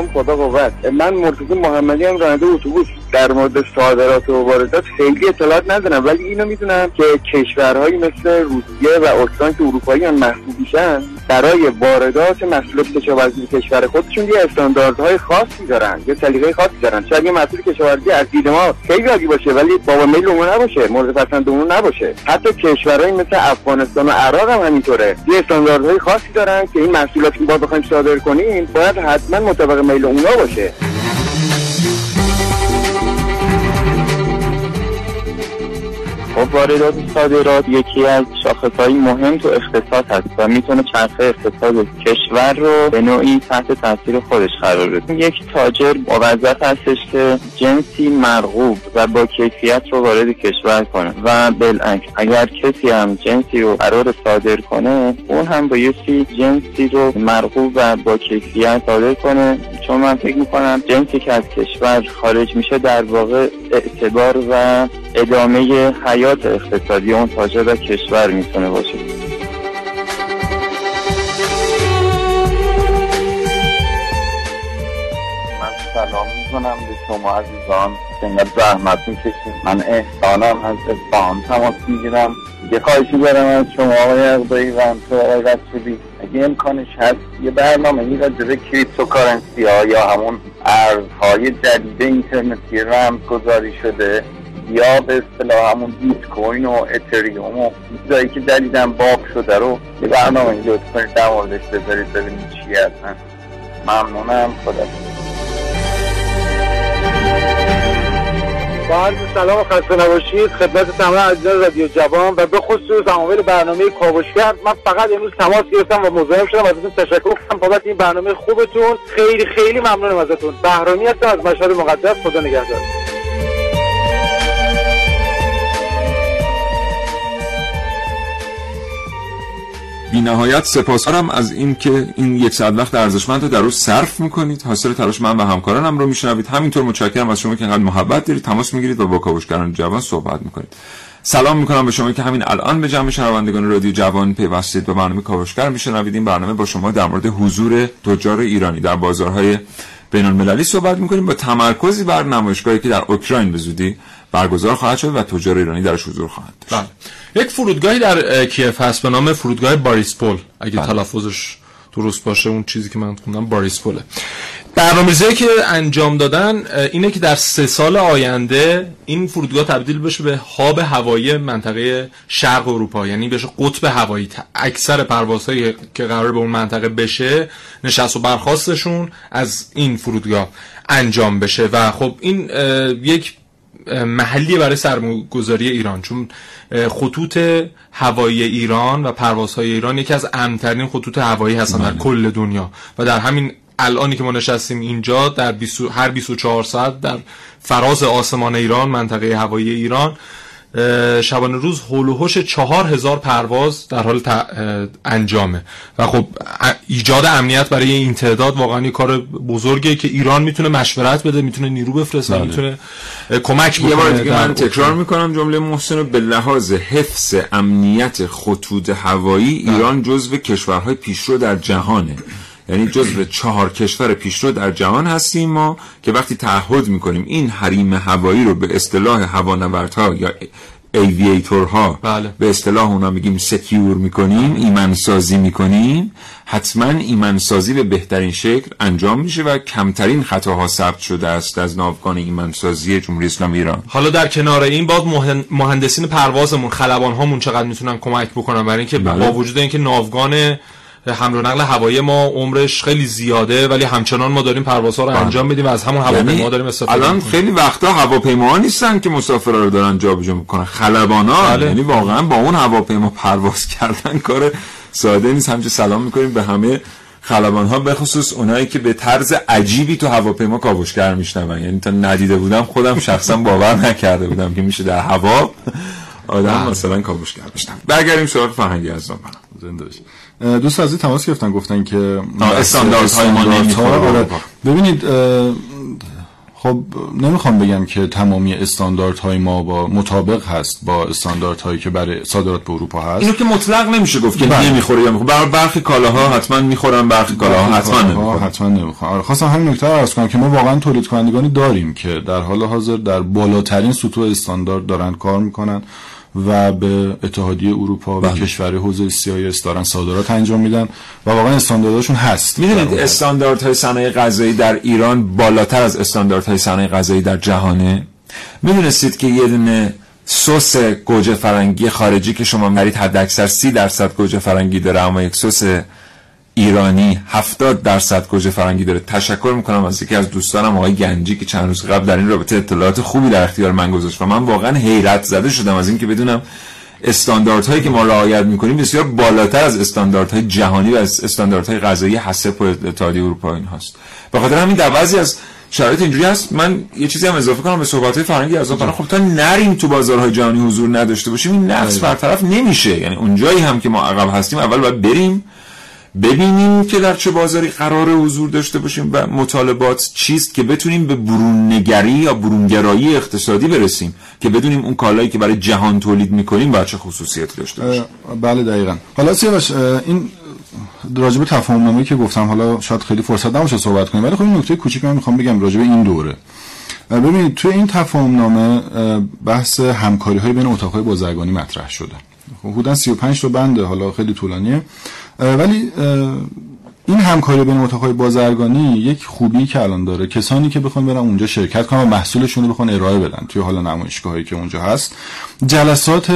خدا قوت. من مرتضی محمدی هم راننده اتوبوس. در مورد صادرات و واردات خیلی اطلاعات ندارم ولی اینو می‌دونم که کشورهایی مثل روسیه و اوکراین که اروپایی هم محبوب میشن برای واردات محصولات کشاورزی کشور خودشون یه استانداردهای خاصی دارن یه سلیقه خاصی دارن. شاید یه محصول کشاورزی از دید ما خیلی عالی باشه ولی بابا میل اون نباشه مورد پسند اون نباشه. حتی کشورهایی مثل افغانستان و عراق هم همینطوره. یه استانداردهای خاصی دارن که این محصولاتی که با بخوایم صادر کنیم باید حتما مطابق میل اونا باشه. خب واردات صادرات یکی از شاخصهای مهم تو اقتصاد هست و می‌تونه چرخه اقتصاد کشور رو به نوعی تحت تاثیر خودش قرار بده. یک تاجر موظف هستش که جنسی مرغوب و با کیفیت رو وارد کشور کنه و بالعکس اگر کسی هم جنسی رو قرار صادر کنه اون هم بایستی جنسی رو مرغوب و با کیفیت صادر کنه. چون من فکر می‌کنم جنسی که از کشور خارج میشه در واقع اعتبار و ادامه حیات اقتصادی اون تاجر و کشور می‌تونه باشه. سلام می‌کنم به شما عزیزان. که زحمت می‌کشید. من احسانم از اصفهان تماس می‌گیرم. یه خواهشی دارم از شما آقای اقدایی و همطور آقای رسولی. اگه امکانش هست یه برنامه ای راجع به کریپتوکارنسی ها یا همون ارزهای جدید اینترنتی رمز گذاری شده یا به اصطلاح همون بیت کوین و اتریوم و چیزایی که جدیدن باب شده رو یه برنامه لطف کنید در موردش بذارید ببینید چی هستن. ممنونم. خدا با سلام و خسته نباشید. خدمت تمام عزیزان رادیو جوان و به خصوص عوامل برنامه کاوشگر من فقط امروز تماس گرفتم و مزاحم شدم. ازتون تشکر کنم بابت این برنامه خوبتون. خیلی خیلی ممنونم ازتون. بهرامی هستم از مشهد مقدس. خدا نگهدار. بی نهایت سپاسگزارم از این که این یک ساعت وقت ارزشمند رو در روز صرف می‌کنید. حاصل تلاش من و همکارانم رو میشنوید. همینطور متشکرم از شما که انقدر محبت دارید تماس می‌گیرید و با کاوشگران جوان صحبت می‌کنید. سلام می‌کنم به شما که همین الان به جمع شنوندگان رادیو جوان پیوستید. به برنامه کاوشگر میشنوید. این برنامه با شما در مورد حضور تجار ایرانی در بازارهای بین المللی صحبت می‌کنیم. با تمرکزی بر نمایشگاهی که در اوکراین به زودی برگزار خواهد شد و تجار ایرانی درش حضور خواهند داشت. یک فرودگاهی در کیف هست به نام فرودگاه باریسپول. اگه بله. تلفظش درست باشه اون چیزی که من خوندم باریسپوله. برنامه‌ریزی که انجام دادن اینه که در سه سال آینده این فرودگاه تبدیل بشه به هاب هوایی منطقه شرق اروپا. یعنی بشه قطب هوایی. اکثر پروازهایی که قرار به اون منطقه بشه نشست و برخواستشون از این فرودگاه انجام بشه. و خب این یک محلی برای سرمایه‌گذاری ایران چون خطوط هوایی ایران و پروازهای ایران یکی از امنترین خطوط هوایی هستن در بله. کل دنیا و در همین الانی که ما نشستیم اینجا در 20 هر 24 ساعت در فراز آسمان ایران منطقه هوایی ایران شبانه روز هول و چهار هزار پرواز در حال انجامه و خب ایجاد امنیت برای این تعداد واقعا کار بزرگه که ایران می‌تونه مشورت بده می‌تونه نیرو بفرسته بله. می‌تونه کمک بکنه یه بار دیگه من تکرار می‌کنم جمله محسن به لحاظ حفظ امنیت خطوط هوایی بله. ایران جزو کشورهای پیشرو در جهانه یعنی جزو چهار کشور پیشرو در جهان هستیم ما که وقتی تعهد می‌کنیم این حریم هوایی رو به اصطلاح هوانوردها یا ایوییتورها بله. به اصطلاح اونا میگیم سکیور می‌کنیم ایمنسازی می‌کنیم حتما ایمنسازی به بهترین شکل انجام میشه و کمترین خطاها ثبت شده است از ناوگان ایمنسازی جمهوری اسلامی ایران حالا در کنار این باز مهندسین پروازمون خلبان هامون چقدر می‌تونن کمک بکنن برای اینکه بله. با وجود اینکه ناوگان حمل و نقل هوایی ما عمرش خیلی زیاده ولی همچنان ما داریم پروازها رو بله. انجام میدیم و از همون هواپیما یعنی داریم استفاده الان خیلی وقتا هواپیما نیستن که مسافرا رو دارن جابجا می‌کنن. خلبانا. بله. یعنی واقعا با اون هواپیما پرواز کردن کار ساده نیست. همچه سلام می‌کنیم به همه خلبان ها به خصوص اونایی که به طرز عجیبی تو هواپیما کاوشگر میشنون. یعنی تا ندیده بودم خودم شخصا باور نکرده بودم که میشه در هوا آدم بله. مثلا کاوشگر بشنم برگردیم سراغ فرهنگی از من زنده دوست عزیز تماس گرفتن گفتن که استانداردهای ما نمی‌خوره ببینید خب نمی‌خوام بگم که تمامی استانداردهای ما با مطابق هست با استانداردهایی که برای صادرات به اروپا هست. اینو که مطلق نمیشه گفت که بله. نمی‌خوره یا می‌خوره برخی کالاها حتما می‌خورن برخی کالاها حتما نمی‌خورن. حتما نمی‌خورن. آره خواستم همین نکته رو عرض کنم که ما واقعا تولید کنندگانی داریم که در حال حاضر در بالاترین سطوح استاندارد دارن کار می‌کنن. و به اتحادیه اروپا و بله. کشور حوزه CIS دارن صادرات انجام میدن و واقعا استانداردشون هست. می‌دونید استانداردهای صنایع غذایی در ایران بالاتر از استانداردهای صنایع غذایی در جهانه. می‌دونستید که یه دونه سس گوجه فرنگی خارجی که شما مرید حد اکثر سی درصد گوجه فرنگی داره اما یک سس ایرانی 70 درصد گوجه فرنگی داره. تشکر می‌کنم از یکی از دوستانم آقای گنجی که چند روز قبل در این رابطه اطلاعات خوبی در اختیار من گذاشت و من واقعا حیرت زده شدم از اینکه بدونم استانداردهایی که ما رعایت می‌کنیم بسیار بالاتر از استانداردهای جهانی و از استانداردهای غذایی حسب و اتحادیه اروپا این هست به خاطر همین در بعضی از شرایط اینجوری هست. من یه چیزی هم اضافه کنم به صحبت فرنگی از خب تا نریم تو بازارهای جهانی حضور نداشته باشیم این نقص برطرف نمیشه. یعنی اونجایی هم که ما عقب هستیم اول باید بریم ببینیم که در چه بازاری قرار حضور داشته باشیم و مطالبات چیست که بتونیم به بروننگری یا برونگرایی اقتصادی برسیم که بدونیم اون کالایی که برای جهان تولید می‌کنیم با چه خصوصیتی داشته باشه بله دقیقا. حالا سیاوش این راجب تفاهم نامه که گفتم حالا شاید خیلی فرصت نباشه صحبت کنیم ولی خب این نکته کوچیک من می‌خوام بگم راجب این دوره. ببینید توی این تفاهم نامه بحث همکاری های بین اتاق های بازرگانی مطرح شده. حدودا 35 تا بنده حالا خیلی طولانیه. ولی این همکاری بین اتاقهای بازرگانی یک خوبی که الان داره. کسانی که بخوان برن اونجا شرکت کنن و محصولشون رو بخوان ارائه بدن توی حالا نمایشگاهایی که اونجا هست. جلسات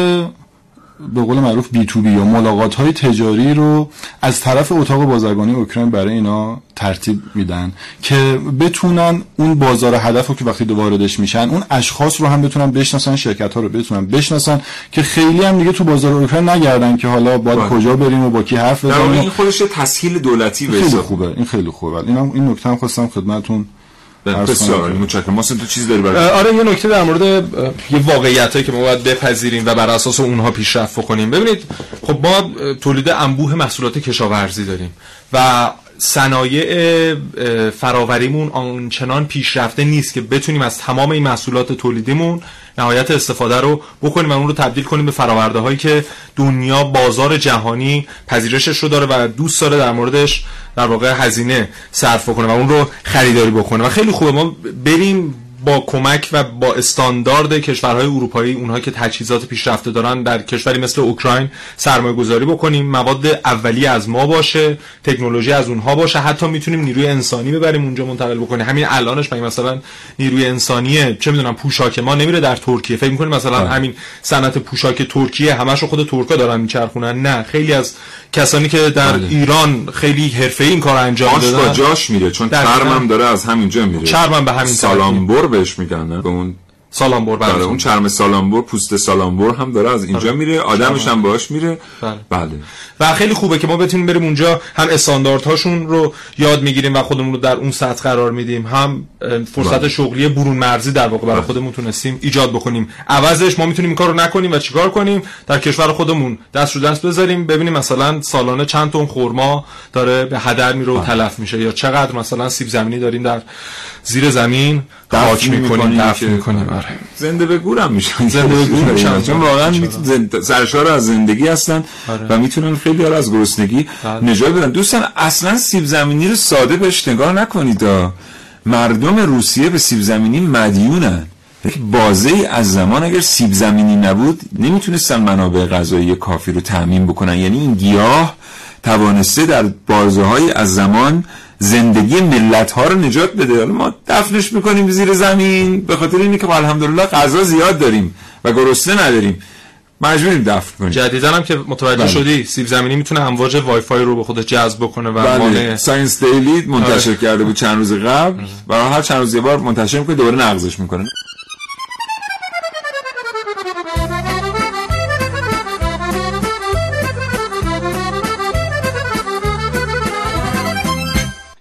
به قول معروف بی تو بی یا ملاقات های تجاری رو از طرف اتاق بازرگانی اوکراین برای اینا ترتیب میدن که بتونن اون بازار هدف رو که وقتی واردش میشن اون اشخاص رو هم بتونن بشناسن شرکت ها رو بتونن بشناسن که خیلی هم دیگه تو بازار اوکراین نگردن که حالا باید بله. کجا بریم و با کی حرف بزنیم این خودش تسهیل دولتی خیلی خوبه این خیلی خوبه این این نکته هم خواستم خدمتتون بسیار متشکرم. ما تو چیز داری برای آره یه نکته در مورد یه واقعیتایی که ما باید بپذیریم و بر اساس اونها پیشرفت بکنیم. ببینید خب ما تولید انبوه محصولات کشاورزی داریم و صنایع فراوریمون آنچنان پیشرفته نیست که بتونیم از تمام این محصولات تولیدیمون نهایت استفاده رو بکنیم و اون رو تبدیل کنیم به فراورده هایی که دنیا بازار جهانی پذیرشش رو داره و دوست داره در موردش در واقع هزینه صرف بکنه و اون رو خریداری بکنه. و خیلی خوبه ما بریم با کمک و با استاندارد کشورهای اروپایی اونها که تجهیزات پیشرفته دارن در کشوری مثل اوکراین سرمایه گذاری بکنیم. مواد اولی از ما باشه تکنولوژی از اونها باشه. حتی می‌تونیم نیروی انسانی ببریم اونجا منتقل بکنیم. همین الانش مگه مثلا نیروی انسانی چه می‌دونم پوشاک ما نمیره در ترکیه. فکر می‌کنیم مثلا بله. همین صنعت پوشاک ترکیه همش خود ترکا دارن میچرخونن؟ نه. خیلی از کسانی که در بله. ایران خیلی حرفه این کار انجام دادن با جاش میره چون چرمم داره از همینجا میره. چرمم به همین سالامبر بهش میگن نه به اون سالامبر بله اون چرم سالامبر پوست سالامبر هم داره از اینجا بله. میره آدمش هم باش میره بله. بله و خیلی خوبه که ما بتونیم بریم اونجا هم استانداردهاشون رو یاد می‌گیریم و خودمون رو در اون سطح قرار میدیم هم فرصت بله. شغلی برون مرزی در واقع برای بله. خودمون تونستیم ایجاد بکنیم عوضش ما می‌تونیم این کارو نکنیم و چیکار کنیم در کشور خودمون دست رو دست بذاریم ببینیم مثلا سالانه چند تن خرما داره به هدر میره و. تلف میشه یا چقدر مثلا سیب زمینی داریم در زیر زمین خاک می‌کنیم دفن می‌کنیم آره. زنده به گورم میشن. زنده به گور میشن. چون واقعا سرشار از زندگی هستن آره. و می‌تونن خیلی از گرسنگی بله. نجات بدن. دوستان اصلا سیب زمینی رو ساده بهش نگاه نکنید مردم روسیه به سیب زمینی مدیونن. بازه ای از زمان اگر سیب زمینی نبود نمی‌تونستن منابع غذایی کافی رو تعمین بکنن. یعنی این گیاه توانسته در بازه های از زمان زندگی ملت ها رو نجات بده. ما دفنش می‌کنیم زیر زمین. به خاطر اینکه که الحمدلله غذا زیاد داریم و گرسنه نداریم. مجبوریم دفن کنیم. جدیدا هم که متوجه بله. شدی سیب زمینی می‌تونه امواج وای فای رو به خودش جذب بکنه و بله. Science Daily منتشر آره. کرده بود چند روز قبل. و هر چند روز یه بار منتشر می‌کنه دوباره نقضش می‌کنه.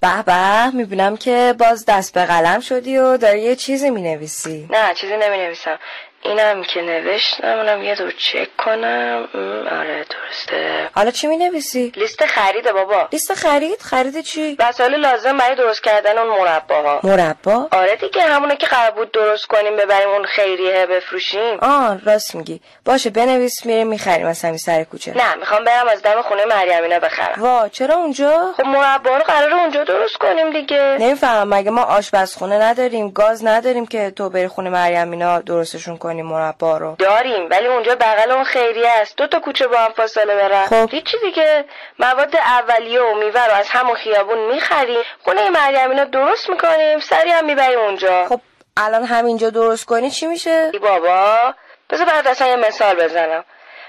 به به می‌بینم که باز دست به قلم شدی و داری یه چیزی می‌نویسی. نه چیزی نمی نویسم اینم که نوشتم اونم یه دور چک کنم آره درسته حالا چی می نویسی؟ لیست خریده بابا لیست خرید؟ خرید چی؟ وسایل لازم برای درست کردن اون مرباها مربا؟ آره دیگه همونه که قرار بود درست کنیم ببریم اون خیریه بفروشیم آه راست میگی باشه بنویس میریم می‌خریم از همین سر کوچه نه می‌خوام برم از دم خونه مریمینا بخرم وا چرا اونجا؟ خب مربا رو قرار اونجا درست کنیم دیگه نمی‌فهمم مگه ما آشپزخونه نداریم گاز نداریم که تو بری خونه مریمینا درستشون کنیم مربا رو؟ داریم ولی اونجا بغل اون خیریه است. دو تا کوچه با هم فاصله برن. خب. هیچ که مواد اولیه و میوه رو از همون خیابون می‌خریم. خونه مریم درست می‌کنیم سری هم می‌بریم اونجا. خب الان همینجا درست کنی چی میشه؟ ای بابا بذار بعد اصلا یه مثال بزنم.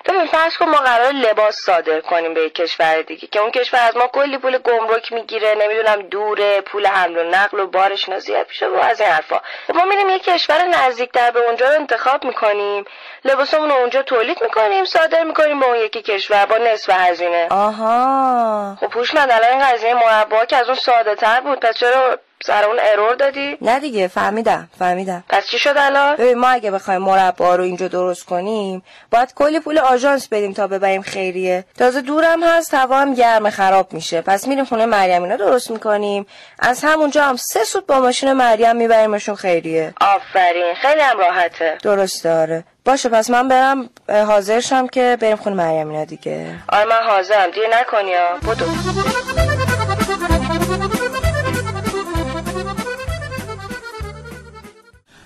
ببین فرض کن ما قرار لباس صادر کنیم به یک کشور دیگه که اون کشور از ما کلی پول گمرک می‌گیره نمی‌دونم دوره پول حمل و نقل و بارش زیاد میشه و از این حرفا. خب ما میریم یک کشور نزدیکتر به اونجا رو انتخاب می‌کنیم. لباسمون رو اونجا تولید می‌کنیم صادر می‌کنیم به اون یکی کشور با نصف هزینه. آها. خب هوشمند الان این قضیه مربا که از اون ساده تر بود پس چرا سر اون ارور دادی؟ نه دیگه فهمیدم فهمیدم. پس چی شد الان؟ ببین ما اگه بخوایم مربا رو اینجا درست کنیم باید کلی پول آژانس بدیم تا ببریم خیریه. تازه دورم هست هوا هم گرم خراب میشه. پس میریم خونه مریم اینا درست می‌کنیم. از همونجا هم سه سوت با ماشین مریم میبریمشون خیریه. آفرین خیلی هم راحته. درست داره باشه پس من برم اه، حاضر شم که بریم خونه مریم اینا دیگه. آره من حاضرم. دیر نکنی ها. بدو.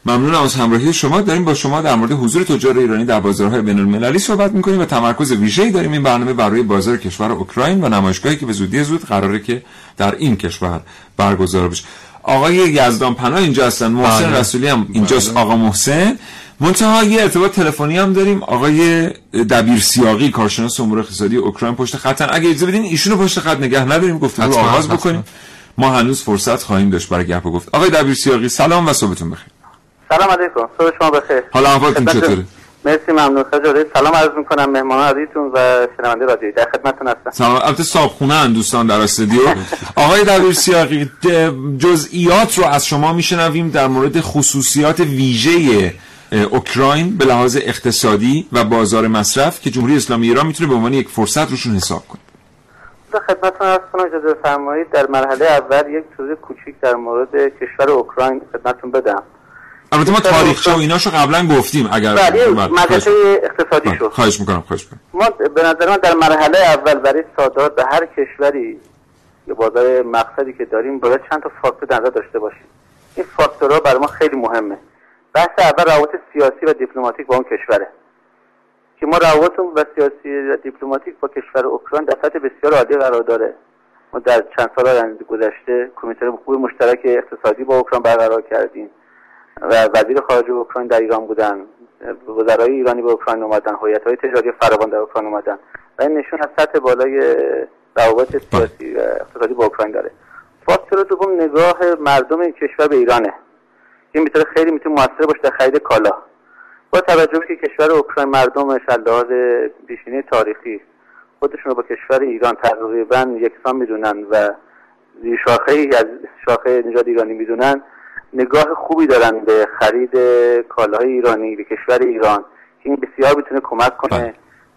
ممنونم از همراهی شما. داریم با شما در مورد حضور تجار ایرانی در بازارهای بین المللی صحبت می‌کنیم و تمرکز ویژه‌ای داریم. این برنامه برای بازار کشور اوکراین و نمایشگاهی که به زودی زود قراره که در این کشور برگزار بشه. آقای یزدان پناه اینجا هستن. محسن بله. رسولی هم اینجاست. آقا محسن. منتها یه ارتباط تلفنی هم داریم. آقای دبیر سیاقی کارشناس امور اقتصادی اوکراین پشت خطن. اگه اجازه بدین ایشونو پشت خط نگه نداریم گفتگو رو آغاز. بکنیم. ما هنوز فرصت خواهیم داشت برای گپ و گفت. آقای دبیر سیاقی سلام و صبحتون بخیر. سلام علیکم. صبح شما بخیر. حالا احوالتون چطوره؟ مرسی ممنون. خجالی سلام عرض می‌کنم مهمان عزیزتون و شنونده رادیویی در خدمتتون هستم. سلام. البته صابخونه هن دوستان در استودیو. آقای دبیر سیاقی جزئیات رو از شما میشنویم در مورد خصوصیات ویژه اوکراین به لحاظ اقتصادی و بازار مصرف که جمهوری اسلامی ایران می‌تونه به عنوان یک فرصت روشون حساب کنه. در خدمتتون کنم اجازه فرمایید در مرحله اول یک توضیح کوچیک در مورد کشور اوکراین خدمتتون بدم. البته ما تاریخچه و ایناشو قبلا گفتیم. اگر بله مدرسه اقتصادی شو خواهش می‌کنم خواهش می‌کنم. ما به نظر من در مرحله اول برای صادرات به هر کشوری یا بازار مقصدی که داریم باید چند تا فاکتور در داشته باشیم. این فاکتورها برای ما خیلی مهمه. بحث اول روابط سیاسی و دیپلماتیک با اون کشوره. که ما روابط و سیاسی و دیپلماتیک با کشور اوکراین در سطح بسیار عالی قرار داره. ما در چند سال گذشته کمیته خوب مشترک اقتصادی با اوکراین برقرار کردیم. و وزیر خارجه اوکراین در ایران بودن. وزرای ایرانی به اوکراین اومدن هیئت های تجاری فراوان در اوکراین اومدن. و این نشون از سطح بالای روابط سیاسی و اقتصادی با اوکراین داره. فاکتور دوم نگاه مردم این کشور به ایرانه. این می‌تونه خیلی می‌تونه موثر باشه در خرید کالا. با توجه به که کشور اوکراین مردمش لحاظ پیشینه تاریخی خودشون رو با کشور ایران تقریبا یکسان می‌دونن و شاخه ای از شاخه نژاد ایرانی می‌دونن. نگاه خوبی دارن به خرید کالاهای ایرانی به کشور ایران. که این بسیار می‌تونه کمک کنه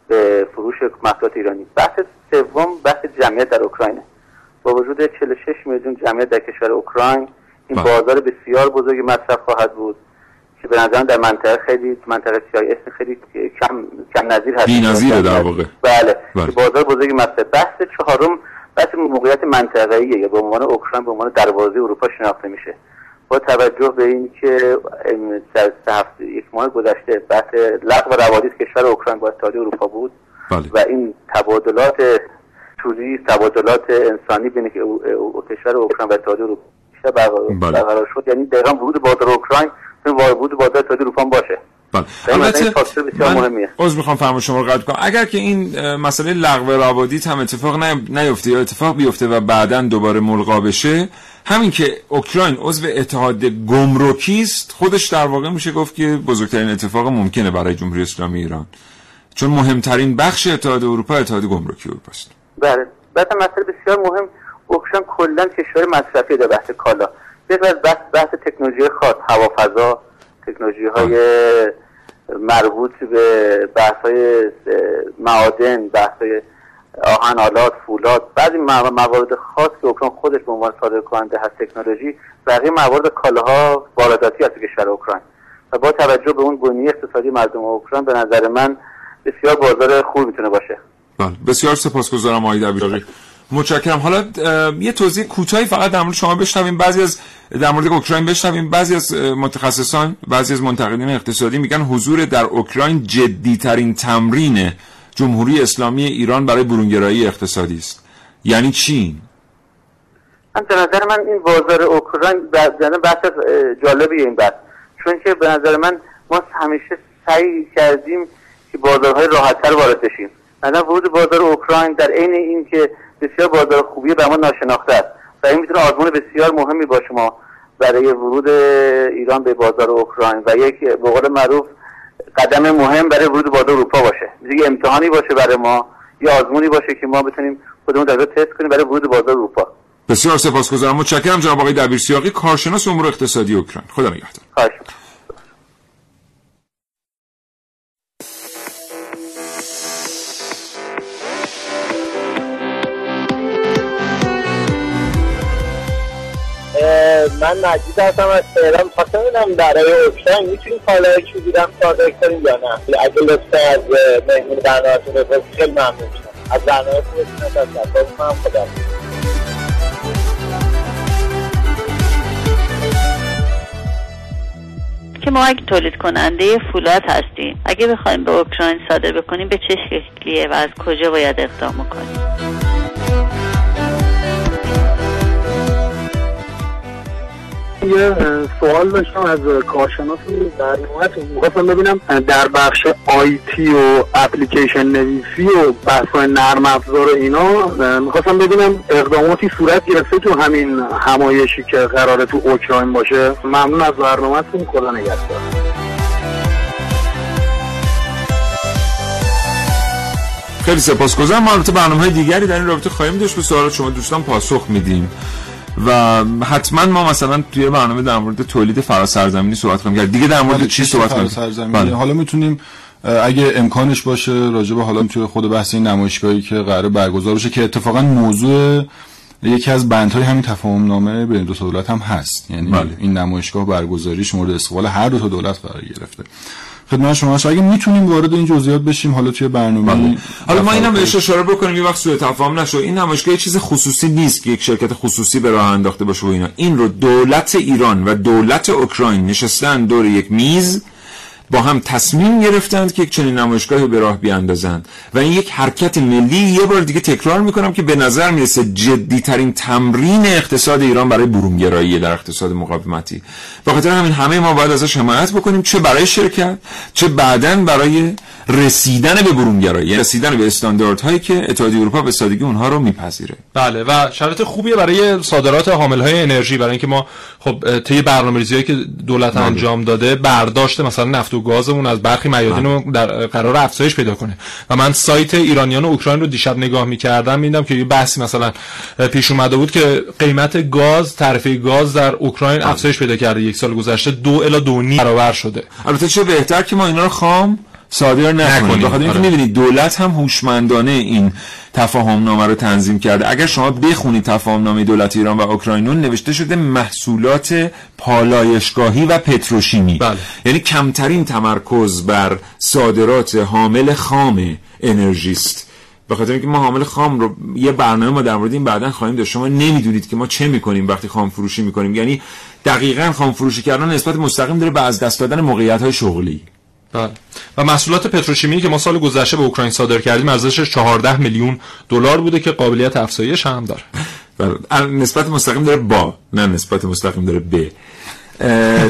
به فروش محصولات ایرانی. بحث سوم بحث جمعیت در اوکراینه. با وجود 46 میلیون جمعیت در کشور اوکراین این بازار بسیار بزرگی مصرف خواهد بود که به نظرم در منطقه خیلی منطقه اسم خیلی کم کم نظیر هست. بی‌نظیره در واقع. بله. بله. بازار بزرگی مصرف. بحث چهارم بحث موقعیت منطقه‌ایه. یا به عنوان اوکراین به عنوان دروازه اروپا شناخته میشه. با توجه به اینکه ام، در سه هفته یک ماه گذشته بحث لغو روابط کشور اوکراین با اتحادیه اروپا بود بله. و این تبادلات توریست تبادلات انسانی بین که کشور اوکراین و اتحادیه اروپا بیشتر برقرار بله. برقرار شد یعنی دقیقا ورود بازار اوکراین ورود بازار اتحادیه اروپا باشه بله. البته من مهمیه. عذر می‌خوام فرما شما رو قطع کنم. اگر که این مسئله لغو روابط هم اتفاق نی- نیفته یا اتفاق بیفته و بعدا دوباره ملغا بشه همین که اوکراین عضو اتحاد گمرکی است خودش در واقع میشه گفت که بزرگترین اتفاق ممکنه برای جمهوری اسلامی ایران. چون مهمترین بخش اتحاد اروپا اتحاد گمرکی اروپا است. بله. بعد هم مسئله بسیار مهم. اوکراین کلا کشور مصرفی در بحث کالا. بحث بحث تکنولوژی خاص هوافضا تکنولوژی های مربوط به بحث های معادن بحث های آهن آلات فولاد بعضی مو- موارد خاص که اوکراین خودش به عنوان صادر کننده هست تکنولوژی بقیه موارد کالاها وارداتی به کشور اوکراین. و با توجه به اون بنیه اقتصادی مردم اوکراین به نظر من بسیار بازار خوب می‌تونه باشه. بله بسیار سپاسگزارم آقای دبیراقی متشکرم. حالا یه توضیح کوتاهی فقط در مورد شما بشنویم. بعضی از در مورد اوکراین بشنویم. بعضی از متخصصان بعضی از منتقدین اقتصادی میگن حضور در اوکراین جدی ترین تمرین جمهوری اسلامی ایران برای برونگرایی اقتصادی است. یعنی چی؟ به نظر من این بازار اوکراین یعنی بحث جالبیه این بحث. چون که به نظر من ما همیشه سعی کردیم که بازارهای راحتتر وارد بشیم. مثلا ورود بازار اوکراین در عین اینکه بسیار بازار خوبیه به ما ناشناخته است. و این می‌تونه آزمون بسیار مهمی باشه ما برای ورود ایران به بازار اوکراین و یک به قول معروف قدم مهم برای ورود بازار اروپا باشه. یه امتحانی باشه برای ما یا آزمونی باشه که ما بتونیم خودمون در تست کنیم برای ورود بازار اروپا. بسیار سپاسگزارم. متشکرم جناب آقای دبیر سیاقی کارشناس امور اقتصادی اوکراین. خدا نگهدار. من مجید هستم از تهران. خواستم ببینم برای اوکراین می‌تونیم کالای چوبی هم صادر کنیم یا نه؟ اگه لطفا از مهمون برنامهتون بپرسید خیلی ممنون میشم. از برنامه خوبتون تشکر می‌کنم خدا که ما اگه تولید کننده فولاد هستیم اگه بخوایم به اوکراین صادر بکنیم به چه شکلیه و از کجا باید اقدام کنیم یه سوال داشتم از کارشناس برنامهتون می‌خواستم ببینم در بخش آیتی و اپلیکیشن نویسی و بحث نرم افزار و اینا می‌خواستم ببینم اقداماتی صورت گرفته تو همین همایشی که قراره تو اوکراین باشه. ممنون از برنامهتون. خدا نگهدار. خیلی سپاسگزارم. ما البته برنامه های دیگری در این رابطه خواهیم داشت. به سوالات شما دوستان پاسخ میدیم. و حتما ما مثلا توی برنامه در مورد تولید فراسرزمینی صحبت کنیم. کرد دیگه در مورد چی صحبت کنیم؟ بله. حالا می‌تونیم اگه امکانش باشه راجع به حالا توی خود بحث این نمایشگاهی که قرار برگزار بشه که اتفاقا موضوع یکی از بندهای همین تفاهم نامه بین دو دولت هم هست. یعنی بله. این نمایشگاه برگزاریش مورد استقبال هر دو تا دولت قرار گرفته. خدمت شما اگه می‌تونیم وارد این جزئیات بشیم حالا توی برنامه بله. حالا ما اینم بهش اشاره بکنیم یه وقت سوء تفاهم نشه این نمایشگاه یه چیز خصوصی نیست که یک شرکت خصوصی به راه انداخته باشه و اینا. این رو دولت ایران و دولت اوکراین نشستن دور یک میز با هم تصمیم گرفتند که یک چنین نمایشگاهی به راه بیاندازند. و این یک حرکت ملی یه بار دیگه تکرار می‌کنم که به نظر می‌رسه جدی ترین تمرین اقتصاد ایران برای برونگرایی در اقتصاد مقاومتی. به خاطر همین همه ما باید ازش حمایت بکنیم. چه برای شرکت چه بعدا برای رسیدن به برونگرایی یعنی رسیدن به استانداردهایی که اتحادیه اروپا به سادگی اونها رو میپذیره. بله و شرط خوبیه برای صادرات حامل های انرژی برای اینکه ما خب طی برنامه‌ریزی که دولت بله. انجام داده برداشت مثلا نفت و گازمون از برخی میادین. در قرار افزایش پیدا کنه و من سایت ایرانیان و اوکراین رو دیشب نگاه می‌کردم میدم که یه بحثی مثلا پیش اومده بود که قیمت گاز تعرفه گاز در اوکراین. افزایش پیدا کرده یک سال گذشته دو الی دو برابر شده البته چه بهتر که ما اینا رو خام صادر نکنیم بخاطر اینکه آره. می‌بینید دولت هم هوشمندانه این تفاهم نامه رو تنظیم کرده. اگر شما بخونید تفاهم نامه دولت ایران و اوکراینون نوشته شده محصولات پالایشگاهی و پتروشیمی. بله. یعنی کمترین تمرکز بر صادرات حامل خام انرژیست. به خاطر اینکه ما حامل خام رو یه برنامه ما در مورد این بعدا خواهیم داشت. شما نمی‌دونید که ما چه می‌کنیم وقتی خام فروشی می‌کنیم. یعنی دقیقا خام فروشی کردن نسبت مستقیم داره به از دست دادن موقعیت های شغلی. بله. و محصولات پتروشیمی که ما سال گذشته به اوکراین صادر کردیم ارزشش 14 میلیون دلار بوده که قابلیت افزایش هم داره. بله. نسبت مستقیم داره با نه نسبت مستقیم داره به.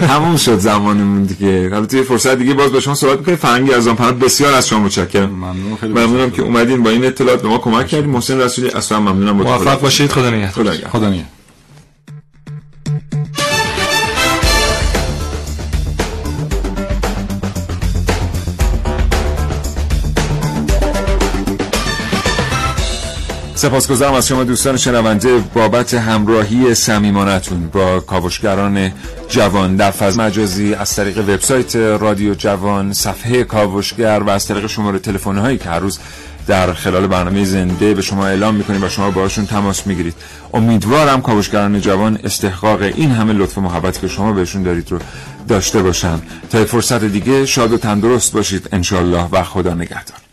تموم شد زمانمون دیگه. حالا توی فرصت دیگه باز با شما صحبت می‌کنیم. فرنگی از آن بسیار از شما متشکرم. ممنون. خیلی ممنونم که اومدین با این اطلاعات به ما کمک کردید محسن رسولی اصلا ممنونم. موفق باشید. خدا نگهدار. خدا نگهدار. سپاسگزارم از شما دوستان شنونده بابت همراهی صمیمانتون با کاوشگران جوان در فضا. مجازی از طریق وبسایت رادیو جوان صفحه کاوشگر و از طریق شماره تلفن هایی که هر روز در خلال برنامه زنده به شما اعلام می‌کنیم و شما باشون تماس می‌گیرید. امیدوارم کاوشگران جوان استحقاق این همه لطف و محبتی که شما بهشون دارید رو داشته باشن. تا فرصت دیگه شاد و تندرست باشید. انشالله و خدا نگهدار.